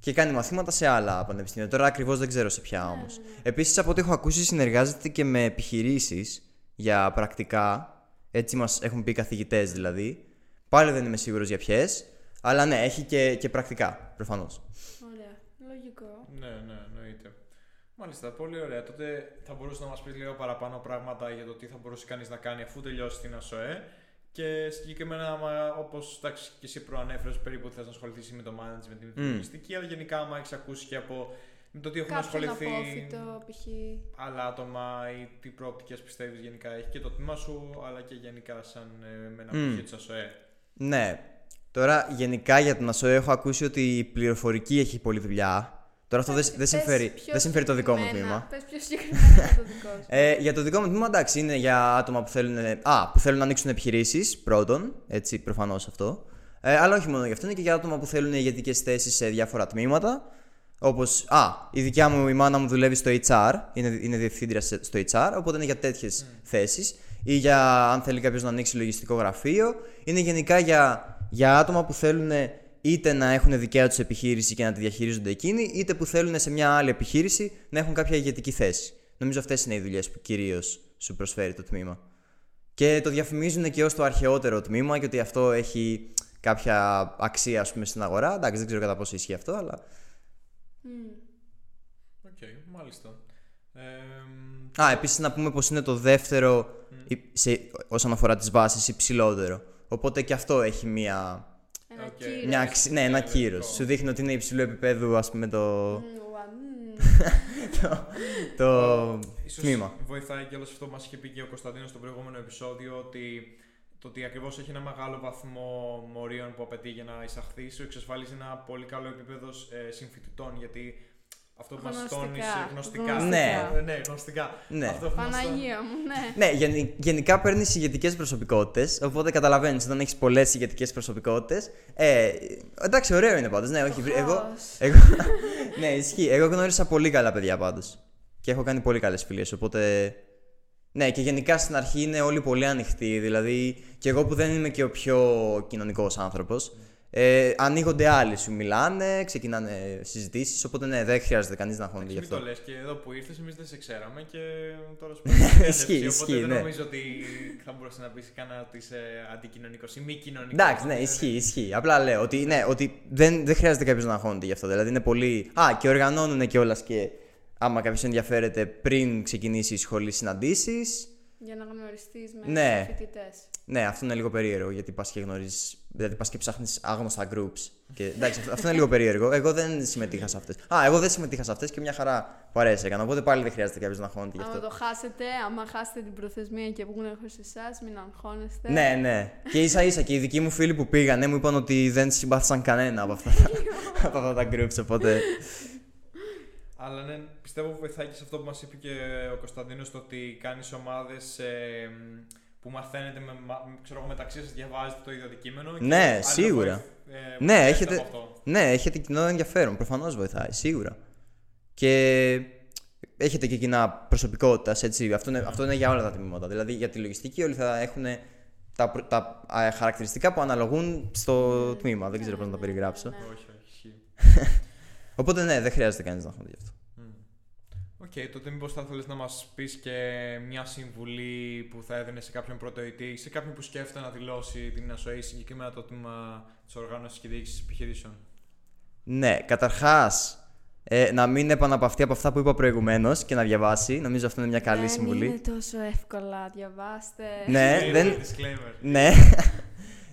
Και κάνει μαθήματα σε άλλα πανεπιστήμια. Τώρα ακριβώς δεν ξέρω σε ποια όμως. Επίσης, από ό,τι έχω ακούσει, συνεργάζεται και με επιχειρήσεις για πρακτικά. Έτσι μας έχουν πει οι καθηγητές δηλαδή. Πάλι δεν είμαι σίγουρος για ποιες. Αλλά ναι, έχει και, και πρακτικά προφανώς. Ωραία. Λογικό. Ναι, ναι, εννοείται. Μάλιστα, πολύ ωραία. Τότε θα μπορούσε να μας πεις λίγο παραπάνω πράγματα για το τι θα μπορούσε κανείς να κάνει αφού τελειώσει την ΑΣΟΕ. Και συγκεκριμένα, όπως και εσύ προανέφερες, περίπου θες να ασχοληθείς με το management, με την λογιστική, αλλά γενικά, άμα έχεις ακούσει και από με το τι έχουν Κάποιον ασχοληθεί απόφυτο, π.χ. άλλα άτομα ή τι προοπτικές πιστεύεις γενικά έχει και το τμήμα σου, αλλά και γενικά σαν ε, με ένα Μμ. πτυχίο της ΑΣΟΕ. Ναι. Τώρα, γενικά για τον ΑΣΟΕ έχω ακούσει ότι η πληροφορική έχει πολλή δουλειά. Τώρα αυτό δεν Πες- δεν πες συμφέρει, πιο δεν συμφέρει το δικό μου συγκεκριμένα. τμήμα. Πες πιο συγκεκριμένα για το δικό σου. Ε, για το δικό μου τμήμα, εντάξει, είναι για άτομα που θέλουν, α, που θέλουν να ανοίξουν επιχειρήσεις, πρώτον. Έτσι, προφανώς αυτό. Ε, αλλά όχι μόνο γι' αυτό, είναι και για άτομα που θέλουν ηγετικές θέσεις σε διάφορα τμήματα. Όπως, α, η δικιά μου, η μάνα μου δουλεύει στο HR, είναι, είναι διευθύντρια σε- στο HR, οπότε είναι για τέτοιες θέσεις. Ή για αν θέλει κάποιος να ανοίξει λογιστικό γραφείο. Είναι γενικά για, για άτομα που θέλουν είτε να έχουν δικιά τους επιχείρηση και να τη διαχειρίζονται εκείνοι, είτε που θέλουν σε μια άλλη επιχείρηση να έχουν κάποια ηγετική θέση. Νομίζω αυτές είναι οι δουλειές που κυρίως σου προσφέρει το τμήμα. Και το διαφημίζουν και ως το αρχαιότερο τμήμα και ότι αυτό έχει κάποια αξία, ας πούμε, στην αγορά. Εντάξει, δεν ξέρω κατά πόσο ισχύει αυτό, αλλά. Μμ. Οκ, μάλιστα. Ε, Α, επίσης να πούμε πως είναι το δεύτερο υ- σε, όσον αφορά τις βάσεις υψηλότερο. Οπότε και αυτό έχει μία. Ένα Οκ. κύρος. Μια αξι... Ναι, ένα Ναι, κύρος. λογικό. Σου δείχνει ότι είναι υψηλού επίπεδου, ας πούμε, το, Μμ, ουα, μμ. το Ίσως τμήμα. βοηθάει και όλος αυτό που μας είχε πει και ο Κωνσταντίνος στο προηγούμενο επεισόδιο ότι το ότι ακριβώς έχει ένα μεγάλο βαθμό μορίων που απαιτεί για να εισαχθεί σου εξασφαλίζει ένα πολύ καλό επίπεδο ε, συμφοιτητών. Γιατί αυτό που μας Γνωστικά. τόνισε γνωστικά. Γνωστικά. Ναι. Ε, ναι, γνωστικά. Ναι. Αυτό που μας τόνισε- Παναγία μου, ναι. Ναι, γεν- γενικά παίρνει ηγετικές προσωπικότητες. Οπότε καταλαβαίνεις όταν έχεις πολλές ηγετικές προσωπικότητες. Ε, εντάξει, ωραίο είναι πάντως. Ναι, όχι. Το Εγώ, χάος. εγώ, ναι, ισχύει. Εγώ γνώρισα πολύ καλά παιδιά πάντως. Και έχω κάνει πολύ καλές φιλίες. Οπότε. Ναι, και γενικά στην αρχή είναι όλοι πολύ ανοιχτοί. Δηλαδή, και εγώ που δεν είμαι και ο πιο κοινωνικός άνθρωπος, ε, ανοίγονται άλλοι, σου μιλάνε, ξεκινάνε συζητήσεις. Οπότε ναι, δεν χρειάζεται κανείς να χώνεται γι' Μην το αυτό. λες και εδώ που ήρθες, εμείς δεν σε ξέραμε και τώρα σου Ισχύει, Οπότε ισχύει, δεν ναι. νομίζω ότι θα μπορούσε να πεις κανένα ότι είσαι αντικοινωνικός ή μη κοινωνικός. Εντάξει, ναι, ισχύει, ισχύει. Απλά λέω ότι, ναι, ότι δεν, δεν χρειάζεται κάποιος να αγχώνεται γι' αυτό. Δηλαδή είναι πολύ. Α, και οργανώνουν κιόλας και άμα κάποιος ενδιαφέρεται πριν ξεκινήσει η σχολή συναντήσεις. Για να γνωριστείς με Ναι. φοιτητές. Ναι, αυτό είναι λίγο περίεργο γιατί πας και γνωρίζεις. Δηλαδή πας και ψάχνεις άγνωστα groups. Και, εντάξει, αυτό- αυτό είναι λίγο περίεργο. Εγώ δεν συμμετείχα σε αυτές. Α, εγώ δεν συμμετείχα σε αυτές και μια χαρά παρέες έκανα. Οπότε πάλι δεν χρειάζεται κάποιος να αγχώνεται γι' Άμα αυτό. το χάσετε, άμα χάσετε την προθεσμία και βγουν χωρίς εσάς, μην αγχώνεστε. Ναι, ναι. Και ίσα ίσα και οι δικοί μου φίλοι που πήγανε μου είπαν ότι δεν συμπάθησαν κανένα από αυτά, τα- από αυτά τα groups. Οπότε. Αλλά ναι, πιστεύω που βοηθάει και σε αυτό που μας είπε και ο Κωνσταντίνος το ότι κάνεις ομάδες που μαθαίνετε με, μα- ξέρω, εγώ, μεταξύ σας, διαβάζετε το ίδιο αντικείμενο. και Ναι, άλλοι σίγουρα. βοηθ- ε, Ναι, βοηθάτε έχετε- από αυτό. Ναι, έχετε κοινό ενδιαφέρον. Προφανώς βοηθάει, σίγουρα. Και έχετε και κοινά προσωπικότητας, έτσι. Αυτό είναι, αυτό είναι για όλα τα τμήματα. Δηλαδή για τη λογιστική όλοι θα έχουν τα, προ- τα α, χαρακτηριστικά που αναλογούν στο τμήμα. Δεν ξέρω πώς να τα περιγράψω. Ναι. Όχι, όχι, ισχύει. Οπότε ναι, δεν χρειάζεται κανείς να χώνεται γι' αυτό. Οκ, τότε μήπως θα ήθελες να μας πεις και μια συμβουλή που θα έδινε σε κάποιον πρωτοετή ή σε κάποιον που σκέφτεται να δηλώσει την ΑΣΟΕΕ, συγκεκριμένα το τμήμα της οργάνωσης και διοίκησης επιχειρήσεων; Ναι, καταρχάς. Ε, να μην επαναπαυτεί από αυτά που είπα προηγουμένως και να διαβάσει. Νομίζω αυτό είναι μια καλή δεν συμβουλή. είναι τόσο εύκολα, διαβάστε. Ναι, Disclaimer, δεν, Disclaimer. Ναι.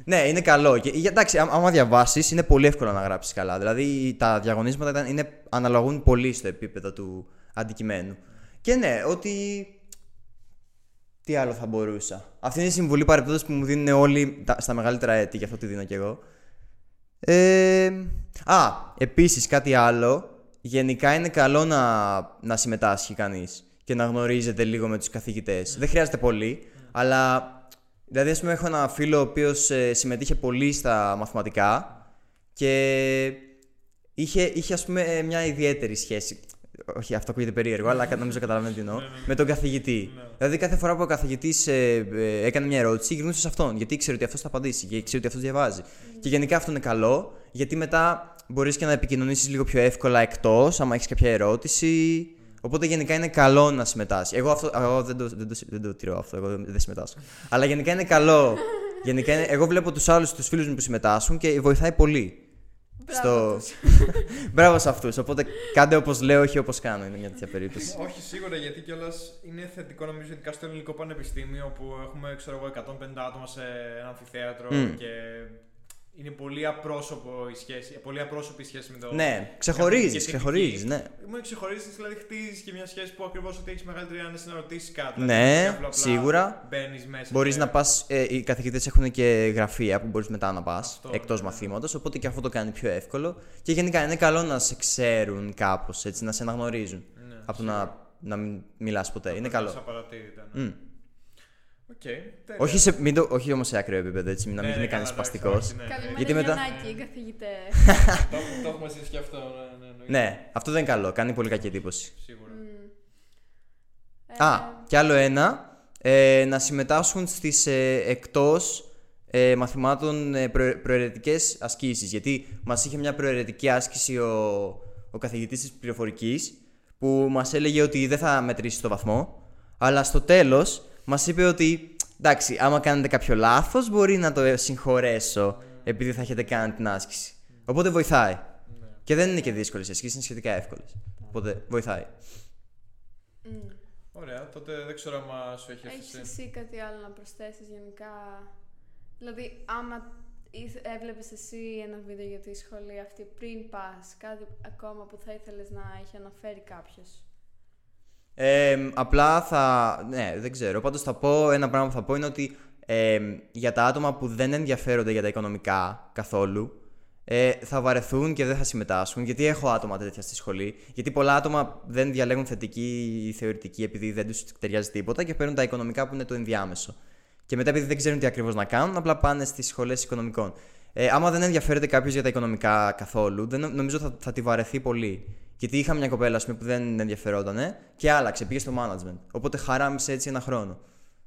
Ναι, είναι καλό. Και, για- εντάξει, ά- άμα διαβάσεις, είναι πολύ εύκολο να γράψεις καλά. Δηλαδή, τα διαγωνίσματα ήταν, είναι, αναλογούν πολύ στο επίπεδο του αντικειμένου. Και ναι, ότι. Τι άλλο θα μπορούσα. Αυτή είναι η συμβουλή παρεπτόντω που μου δίνουν όλοι τα- στα μεγαλύτερα έτη, γι' αυτό τη δίνω κι εγώ. Ε, α, επίσης κάτι άλλο. Γενικά είναι καλό να, να συμμετάσχει κανείς και να γνωρίζετε λίγο με τους καθηγητές. Δεν χρειάζεται πολύ, αλλά. Δηλαδή, ας πούμε, έχω ένα φίλο ο οποίος συμμετείχε πολύ στα μαθηματικά και είχε, είχε ας πούμε ε, μια ιδιαίτερη σχέση. Όχι, αυτό ακούγεται περίεργο, αλλά κα- νομίζω καταλαβαίνετε τι εννοώ. με τον καθηγητή. Δηλαδή, κάθε φορά που ο καθηγητής ε, ε, έκανε μια ερώτηση, γυρνούσε σε αυτόν. Γιατί ήξερε ότι αυτός θα απαντήσει και ήξερε ότι αυτός διαβάζει. Και γενικά αυτό είναι καλό, γιατί μετά μπορείς και να επικοινωνήσεις λίγο πιο εύκολα εκτός, άμα έχεις κάποια ερώτηση. Οπότε γενικά είναι καλό να συμμετάσχει. Εγώ, αυτό, εγώ δεν, το, δεν, το, δεν το τηρώ αυτό, εγώ δεν συμμετάσχω. Αλλά γενικά είναι καλό. Γενικά είναι, εγώ βλέπω τους άλλους, τους φίλους μου που συμμετάσχουν και βοηθάει πολύ. Μπράβο στο... Μπράβο σε αυτούς. Οπότε κάντε όπως λέω, όχι όπως κάνω. Είναι μια τέτοια περίπτωση. Όχι, σίγουρα γιατί κιόλας είναι θετικό νομίζω ειδικά στο ελληνικό πανεπιστήμιο που έχουμε ξέρω εγώ, 150 άτομα σε ένα αμφιθέατρο Μμ. και είναι πολύ απρόσωπο η σχέση, πολύ απρόσωπη η σχέση με το. ναι, ξεχωρίζεις, και τυπική. ξεχωρίζεις, ναι. Μόνο ξεχωρίζεις, δηλαδή χτίζεις και μια σχέση που ακριβώς ότι έχεις μεγαλύτερη άνεση να ρωτήσεις κάτι. Ναι, δηλαδή, απλά- απλά σίγουρα. Μπαίνεις μέσα. Μπορείς και- να πας. Ε, οι καθηγητές έχουν και γραφεία που μπορείς μετά να πας Αυτό, εκτός ναι. μαθήματος. Οπότε και αυτό το κάνει πιο εύκολο. Και γενικά είναι καλό να σε ξέρουν κάπως έτσι, να σε αναγνωρίζουν. Ναι, από το να, να μην μιλάς ποτέ. Είναι καλό. Σαν παρατήρητα. Ναι. Μμ. Οκ, τέλεια. Όχι, σε, μην το, όχι όμως σε ακραίο επίπεδο, έτσι, να μην Ναι, γίνει ναι, κανείς καλά, εντάξει, σπαστικός. όχι, ναι, ναι. Καλημέρα Γιατί μετά- Γιαννάκη, καθηγητέ. Το, το έχουμε ζήσει και αυτό. Ναι, ναι, εννοείται. Ναι, αυτό δεν είναι καλό. Κάνει πολύ κακή εντύπωση. Σίγουρα. Ε, Α, και άλλο ένα. Ε, να συμμετάσχουν στις ε, εκτός ε, μαθημάτων ε, προ, προαιρετικές ασκήσεις. Γιατί μας είχε μια προαιρετική άσκηση ο, ο καθηγητής της πληροφορικής που μας έλεγε ότι δεν θα μετρήσει το βαθμό. Αλλά στο τέλος μας είπε ότι εντάξει, άμα κάνετε κάποιο λάθος μπορεί να το συγχωρέσω επειδή θα έχετε κάνει την άσκηση. Οπότε βοηθάει. Και δεν είναι και δύσκολες οι ασκήσεις, είναι σχετικά εύκολες. Οπότε βοηθάει. μ. Ωραία, τότε δεν ξέρω αν σου έχει Έχεις έρθει. εσύ κάτι άλλο να προσθέσεις γενικά; Δηλαδή, άμα ήθε- έβλεπες εσύ ένα βίντεο για τη σχολή αυτή πριν πας, κάτι ακόμα που θα ήθελες να έχει αναφέρει κάποιος; Ε, απλά θα. Ναι, δεν ξέρω. Πάντως θα πω ένα πράγμα που θα πω είναι ότι ε, για τα άτομα που δεν ενδιαφέρονται για τα οικονομικά καθόλου ε, θα βαρεθούν και δεν θα συμμετάσχουν. Γιατί έχω άτομα τέτοια στη σχολή. Γιατί πολλά άτομα δεν διαλέγουν θετική ή θεωρητική επειδή δεν τους ταιριάζει τίποτα και παίρνουν τα οικονομικά που είναι το ενδιάμεσο. Και μετά επειδή δεν ξέρουν τι ακριβώς να κάνουν, απλά πάνε στις σχολές οικονομικών. Ε, άμα δεν ενδιαφέρεται κάποιος για τα οικονομικά καθόλου, δεν, νο- νομίζω θα, θα τη βαρεθεί πολύ. Γιατί είχα μια κοπέλα ας πούμε, που δεν ενδιαφερόταν και άλλαξε, πήγε στο management. Οπότε χαράμισε έτσι ένα χρόνο.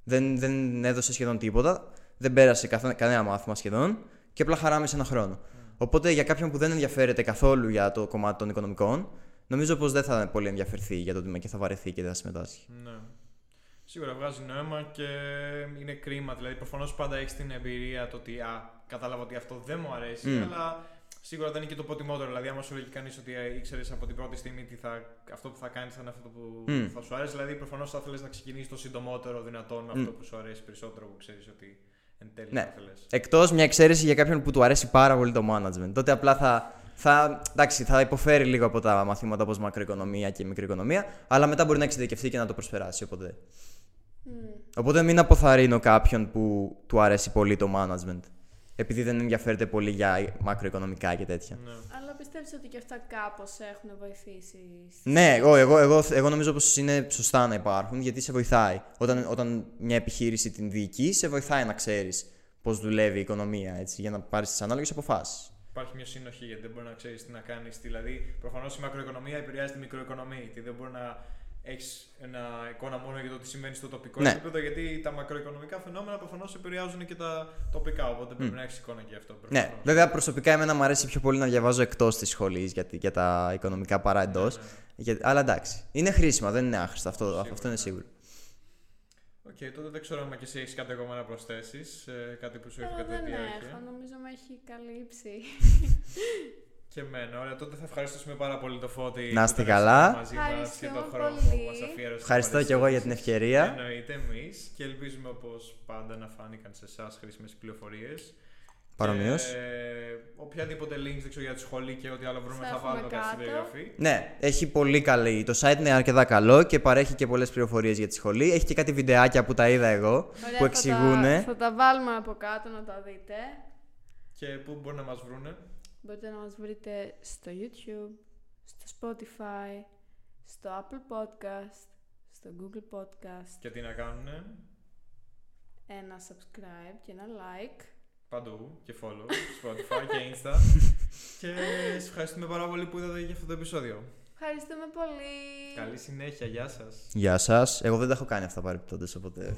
Δεν, δεν έδωσε σχεδόν τίποτα, δεν πέρασε καθ- κανένα μάθημα σχεδόν και απλά χαράμισε ένα χρόνο. Οπότε για κάποιον που δεν ενδιαφέρεται καθόλου για το κομμάτι των οικονομικών, νομίζω πως δεν θα πολύ ενδιαφερθεί για το τμήμα και θα βαρεθεί και δεν θα συμμετάσχει. Ναι. Σίγουρα βγάζει νόημα και είναι κρίμα. Δηλαδή, προφανώς πάντα έχεις την εμπειρία το ότι α, κατάλαβα ότι αυτό δεν μου αρέσει, Μμ. αλλά σίγουρα δεν είναι και το προτιμότερο. Δηλαδή, άμα σου λέει κανείς ότι ήξερες από την πρώτη στιγμή τι θα, αυτό που θα κάνεις θα είναι αυτό που Μμ. θα σου αρέσει, δηλαδή προφανώς θα ήθελε να ξεκινήσεις το συντομότερο δυνατόν με Μμ. αυτό που σου αρέσει περισσότερο, που ξέρεις ότι εν τέλει Ναι. θα ήθελες. Εκτός μια εξαίρεση για κάποιον που του αρέσει πάρα πολύ το management. Τότε απλά θα, θα, εντάξει, θα υποφέρει λίγο από τα μαθήματα όπως μακροοικονομία και μικροοικονομία, αλλά μετά μπορεί να εξειδικευτεί και να το προσπεράσει. Οπότε, Μ. οπότε μην αποθαρρύνω κάποιον που του αρέσει πολύ το management. Επειδή δεν ενδιαφέρεται πολύ για μακροοικονομικά και τέτοια. Ναι. Αλλά πιστεύεις ότι και αυτά κάπως έχουν βοηθήσει. στις Ναι, εγώ, εγώ, εγώ, εγώ νομίζω πως είναι σωστά να υπάρχουν γιατί σε βοηθάει. Όταν, όταν μια επιχείρηση την διοικείς, σε βοηθάει να ξέρεις πώς δουλεύει η οικονομία έτσι, για να πάρεις τις ανάλογες αποφάσεις. Υπάρχει μια συνοχή γιατί δεν μπορεί να ξέρεις τι να κάνεις. Δηλαδή, προφανώς η μακροοικονομία επηρεάζει τη μικροοικονομία. Γιατί δεν μπορεί να έχεις ένα εικόνα μόνο για το τι συμβαίνει στο τοπικό Ναι. επίπεδο. Γιατί τα μακροοικονομικά φαινόμενα προφανώς επηρεάζουν και τα τοπικά. Οπότε πρέπει να έχεις εικόνα και γι' αυτό. Ναι, προφανώς. βέβαια προσωπικά εμένα μου αρέσει πιο πολύ να διαβάζω εκτός της σχολής για, τη- για τα οικονομικά παρά εντός. Ναι, ναι. Για- αλλά εντάξει, είναι χρήσιμα, δεν είναι άχρηστα, αυτό, Σίγουρα, αυτό είναι ναι. σίγουρο. Οκ, τότε δεν ξέρω αν και εσύ έχεις κάτι ακόμα να προσθέσεις. κάτι που σου έχει Εγώ κατά τη δεν διάρκεια. έχω, νομίζω με έχεις καλύψει. Και εμένα. Ωραία, τότε θα ευχαριστήσουμε πάρα πολύ τον Φώτη. Να είστε που ήταν καλά. Μαζί μας και Ευχαριστώ τον χρόνο πολύ. που μας αφιέρωσε. Ευχαριστώ και εγώ για την ευκαιρία. Εννοείται εμείς και ελπίζουμε όπως πάντα να φάνηκαν σε εσάς χρήσιμες πληροφορίες. Παρομοίως. Και, οποιαδήποτε links δεν ξέρω για τη σχολή και ό,τι άλλο βρούμε Θα θα έχουμε βάλουμε κάτι στην κάτω. περιγραφή. Ναι, έχει πολύ καλή. Το site είναι αρκετά καλό και παρέχει και πολλές πληροφορίες για τη σχολή. Έχει και κάτι βιντεάκια που τα είδα εγώ, Ωραία, που θα εξηγούν. τα, θα τα βάλουμε από κάτω να τα δείτε. Και πού μπορεί να μας βρούνε. Μπορείτε να μας βρείτε στο YouTube, στο Spotify, στο Apple Podcast, στο Google Podcast, Και τι να κάνουνε; ένα subscribe και ένα like παντού και follow, Spotify και Insta. και σας ευχαριστούμε πάρα πολύ που είδατε για αυτό το επεισόδιο. Ευχαριστούμε πολύ. Καλή συνέχεια, γεια σας. Γεια σας. Εγώ δεν τα έχω κάνει αυτά παρεπτόντες, οπότε...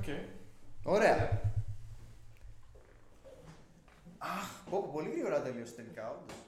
Okay. Ωραία. Αχ, πω, πω, πολύ γρήγορα τελείωσε τελικά, όντως.